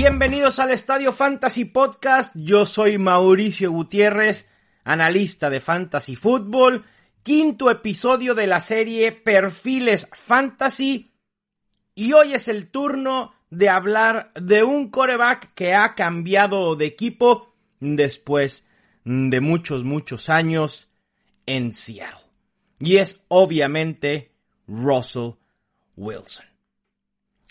Bienvenidos al Estadio Fantasy Podcast. Yo soy Mauricio Gutiérrez, analista de Fantasy Football. Quinto episodio de la serie Perfiles Fantasy. Y hoy es el turno de hablar de un coreback que ha cambiado de equipo después de muchos, muchos años en Seattle. Y es obviamente Russell Wilson.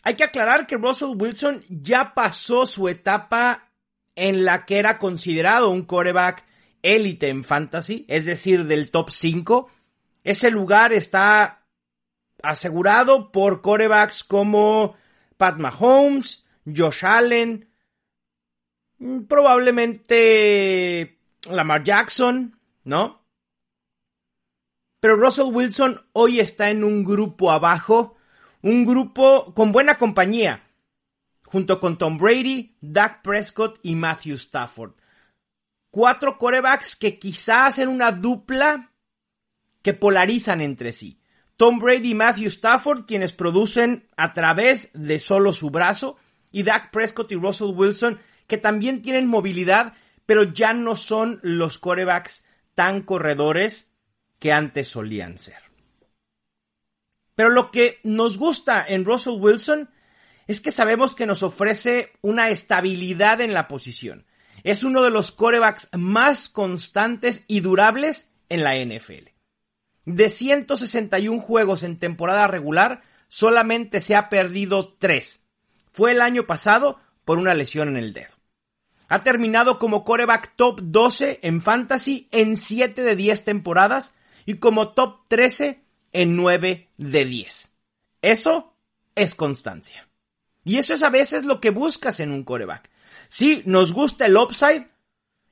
Hay que aclarar que Russell Wilson ya pasó su etapa en la que era considerado un coreback élite en fantasy, es decir, del top 5. Ese lugar está asegurado por corebacks como Pat Mahomes, Josh Allen, probablemente Lamar Jackson, ¿no? Pero Russell Wilson hoy está en un grupo abajo un grupo con buena compañía, junto con Tom Brady, Dak Prescott y Matthew Stafford. Cuatro corebacks que quizás hacen una dupla que polarizan entre sí. Tom Brady y Matthew Stafford, quienes producen a través de solo su brazo, y Dak Prescott y Russell Wilson, que también tienen movilidad, pero ya no son los corebacks tan corredores que antes solían ser. Pero lo que nos gusta en Russell Wilson es que sabemos que nos ofrece una estabilidad en la posición. Es uno de los corebacks más constantes y durables en la NFL. De 161 juegos en temporada regular, solamente se ha perdido 3. Fue el año pasado por una lesión en el dedo. Ha terminado como coreback top 12 en fantasy en 7 de 10 temporadas y como top 13 en 9 de 10. Eso es constancia. Y eso es a veces lo que buscas en un coreback. Sí, nos gusta el upside.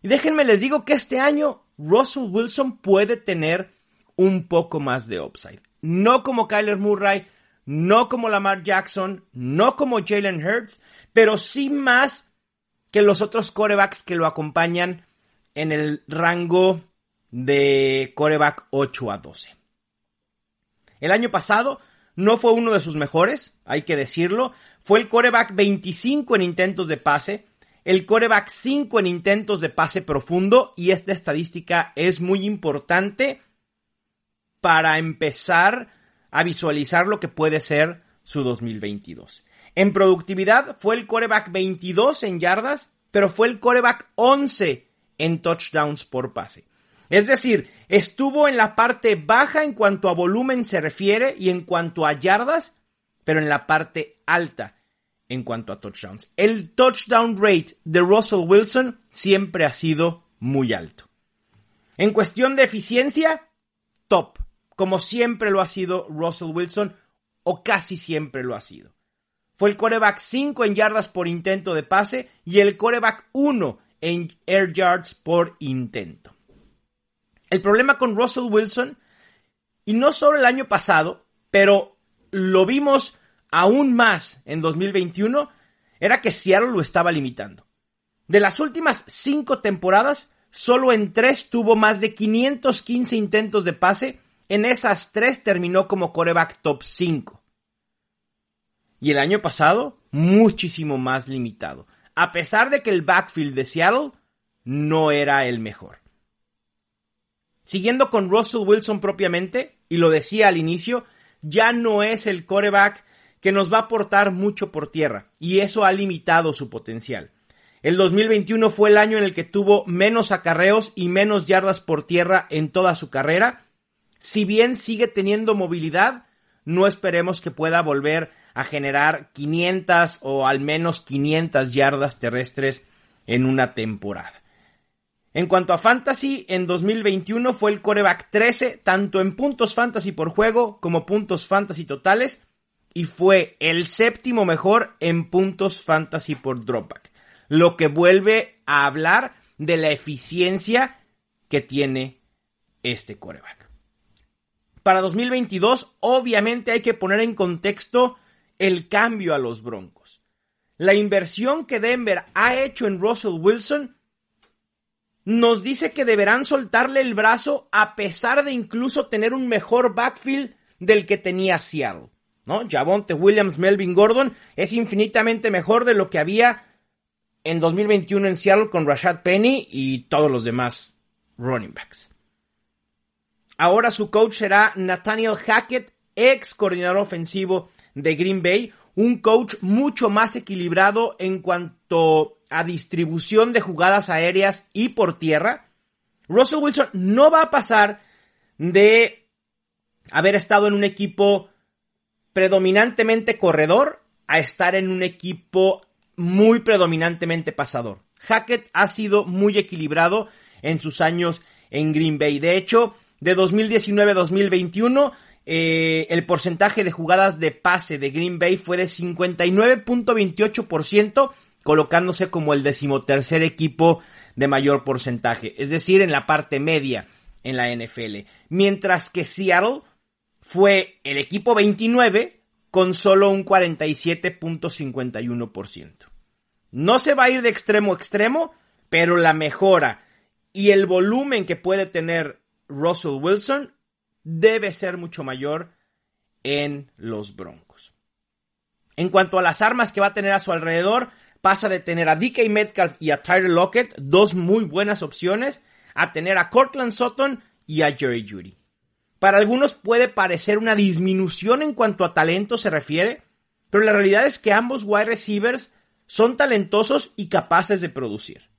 Y déjenme les digo que este año Russell Wilson puede tener un poco más de upside. No como Kyler Murray, no como Lamar Jackson, no como Jalen Hurts, pero sí más que los otros corebacks que lo acompañan en el rango de coreback 8 a 12. El año pasado no fue uno de sus mejores, hay que decirlo. Fue el coreback 25 en intentos de pase, el coreback 5 en intentos de pase profundo y esta estadística es muy importante para empezar a visualizar lo que puede ser su 2022. En productividad fue el coreback 22 en yardas, pero fue el coreback 11 en touchdowns por pase. Es decir, estuvo en la parte baja en cuanto a volumen se refiere y en cuanto a yardas, pero en la parte alta en cuanto a touchdowns. El touchdown rate de Russell Wilson siempre ha sido muy alto. En cuestión de eficiencia, top, como siempre lo ha sido Russell Wilson, o casi siempre lo ha sido. Fue el coreback 5 en yardas por intento de pase y el coreback 1 en air yards por intento. El problema con Russell Wilson, y no solo el año pasado, pero lo vimos aún más en 2021, era que Seattle lo estaba limitando. De las últimas cinco temporadas, solo en tres tuvo más de 515 intentos de pase, en esas tres terminó como coreback top 5. Y el año pasado, muchísimo más limitado, a pesar de que el backfield de Seattle no era el mejor. Siguiendo con Russell Wilson propiamente, y lo decía al inicio, ya no es el coreback que nos va a aportar mucho por tierra, y eso ha limitado su potencial. El 2021 fue el año en el que tuvo menos acarreos y menos yardas por tierra en toda su carrera. Si bien sigue teniendo movilidad, no esperemos que pueda volver a generar 500 o al menos 500 yardas terrestres en una temporada. En cuanto a fantasy, en 2021 fue el coreback 13, tanto en puntos fantasy por juego como puntos fantasy totales, y fue el séptimo mejor en puntos fantasy por dropback, lo que vuelve a hablar de la eficiencia que tiene este coreback. Para 2022, obviamente hay que poner en contexto el cambio a los Broncos. La inversión que Denver ha hecho en Russell Wilson nos dice que deberán soltarle el brazo a pesar de incluso tener un mejor backfield del que tenía Seattle. ¿no? Javonte Williams, Melvin Gordon es infinitamente mejor de lo que había en 2021 en Seattle con Rashad Penny y todos los demás running backs. Ahora su coach será Nathaniel Hackett, ex coordinador ofensivo de Green Bay, un coach mucho más equilibrado en cuanto a distribución de jugadas aéreas y por tierra. Russell Wilson no va a pasar de haber estado en un equipo predominantemente corredor a estar en un equipo muy predominantemente pasador. Hackett ha sido muy equilibrado en sus años en Green Bay. De hecho, de 2019 a 2021, eh, el porcentaje de jugadas de pase de Green Bay fue de 59.28%, colocándose como el decimotercer equipo de mayor porcentaje, es decir, en la parte media en la NFL. Mientras que Seattle fue el equipo 29 con solo un 47.51%. No se va a ir de extremo a extremo, pero la mejora y el volumen que puede tener Russell Wilson debe ser mucho mayor en los Broncos. En cuanto a las armas que va a tener a su alrededor, pasa de tener a DK Metcalf y a Tyler Lockett, dos muy buenas opciones, a tener a Cortland Sutton y a Jerry Judy. Para algunos puede parecer una disminución en cuanto a talento se refiere, pero la realidad es que ambos wide receivers son talentosos y capaces de producir.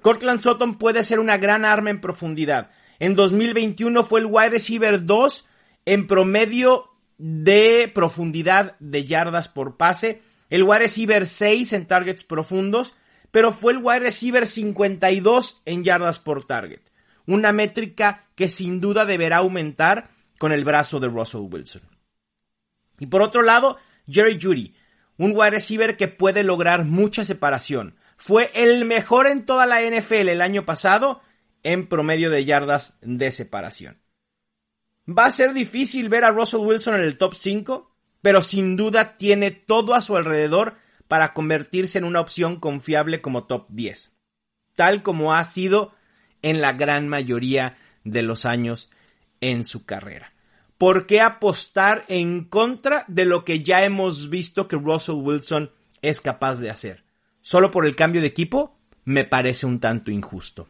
Cortland Sutton puede ser una gran arma en profundidad, en 2021 fue el wide receiver 2 en promedio de profundidad de yardas por pase. El wide receiver 6 en targets profundos. Pero fue el wide receiver 52 en yardas por target. Una métrica que sin duda deberá aumentar con el brazo de Russell Wilson. Y por otro lado, Jerry Judy, un wide receiver que puede lograr mucha separación. Fue el mejor en toda la NFL el año pasado en promedio de yardas de separación. Va a ser difícil ver a Russell Wilson en el top 5, pero sin duda tiene todo a su alrededor para convertirse en una opción confiable como top 10, tal como ha sido en la gran mayoría de los años en su carrera. ¿Por qué apostar en contra de lo que ya hemos visto que Russell Wilson es capaz de hacer? ¿Solo por el cambio de equipo? Me parece un tanto injusto.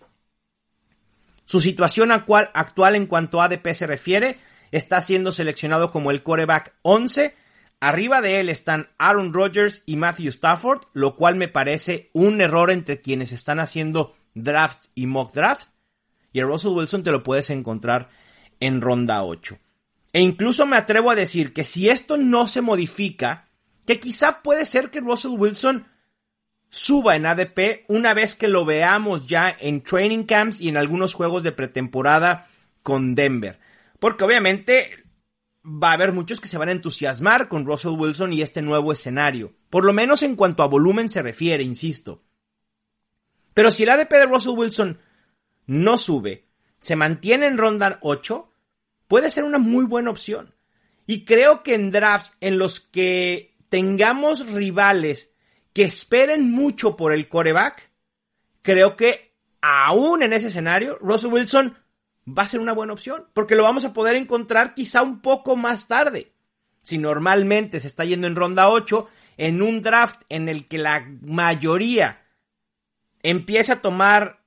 Su situación actual, en cuanto a ADP se refiere, está siendo seleccionado como el coreback 11. Arriba de él están Aaron Rodgers y Matthew Stafford, lo cual me parece un error entre quienes están haciendo drafts y mock drafts. Y a Russell Wilson te lo puedes encontrar en ronda 8. E incluso me atrevo a decir que si esto no se modifica, que quizá puede ser que Russell Wilson suba en ADP una vez que lo veamos ya en training camps y en algunos juegos de pretemporada con Denver. Porque obviamente va a haber muchos que se van a entusiasmar con Russell Wilson y este nuevo escenario. Por lo menos en cuanto a volumen se refiere, insisto. Pero si el ADP de Russell Wilson no sube, se mantiene en ronda 8, puede ser una muy buena opción. Y creo que en drafts en los que tengamos rivales que esperen mucho por el coreback, creo que aún en ese escenario, Russell Wilson va a ser una buena opción, porque lo vamos a poder encontrar quizá un poco más tarde. Si normalmente se está yendo en ronda 8, en un draft en el que la mayoría empieza a tomar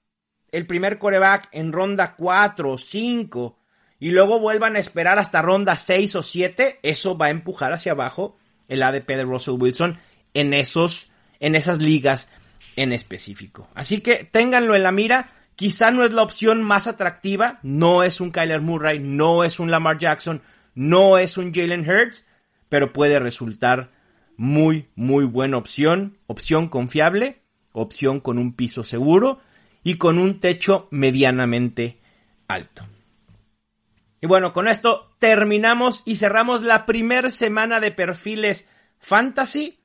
el primer coreback en ronda 4 o 5 y luego vuelvan a esperar hasta ronda 6 o 7, eso va a empujar hacia abajo el ADP de Russell Wilson en esos en esas ligas en específico. Así que ténganlo en la mira. Quizá no es la opción más atractiva. No es un Kyler Murray, no es un Lamar Jackson, no es un Jalen Hurts, pero puede resultar muy, muy buena opción. Opción confiable, opción con un piso seguro y con un techo medianamente alto. Y bueno, con esto terminamos y cerramos la primera semana de perfiles fantasy.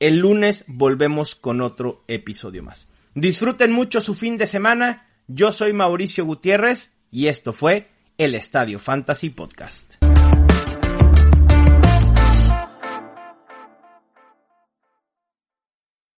El lunes volvemos con otro episodio más. Disfruten mucho su fin de semana. Yo soy Mauricio Gutiérrez y esto fue el Estadio Fantasy Podcast.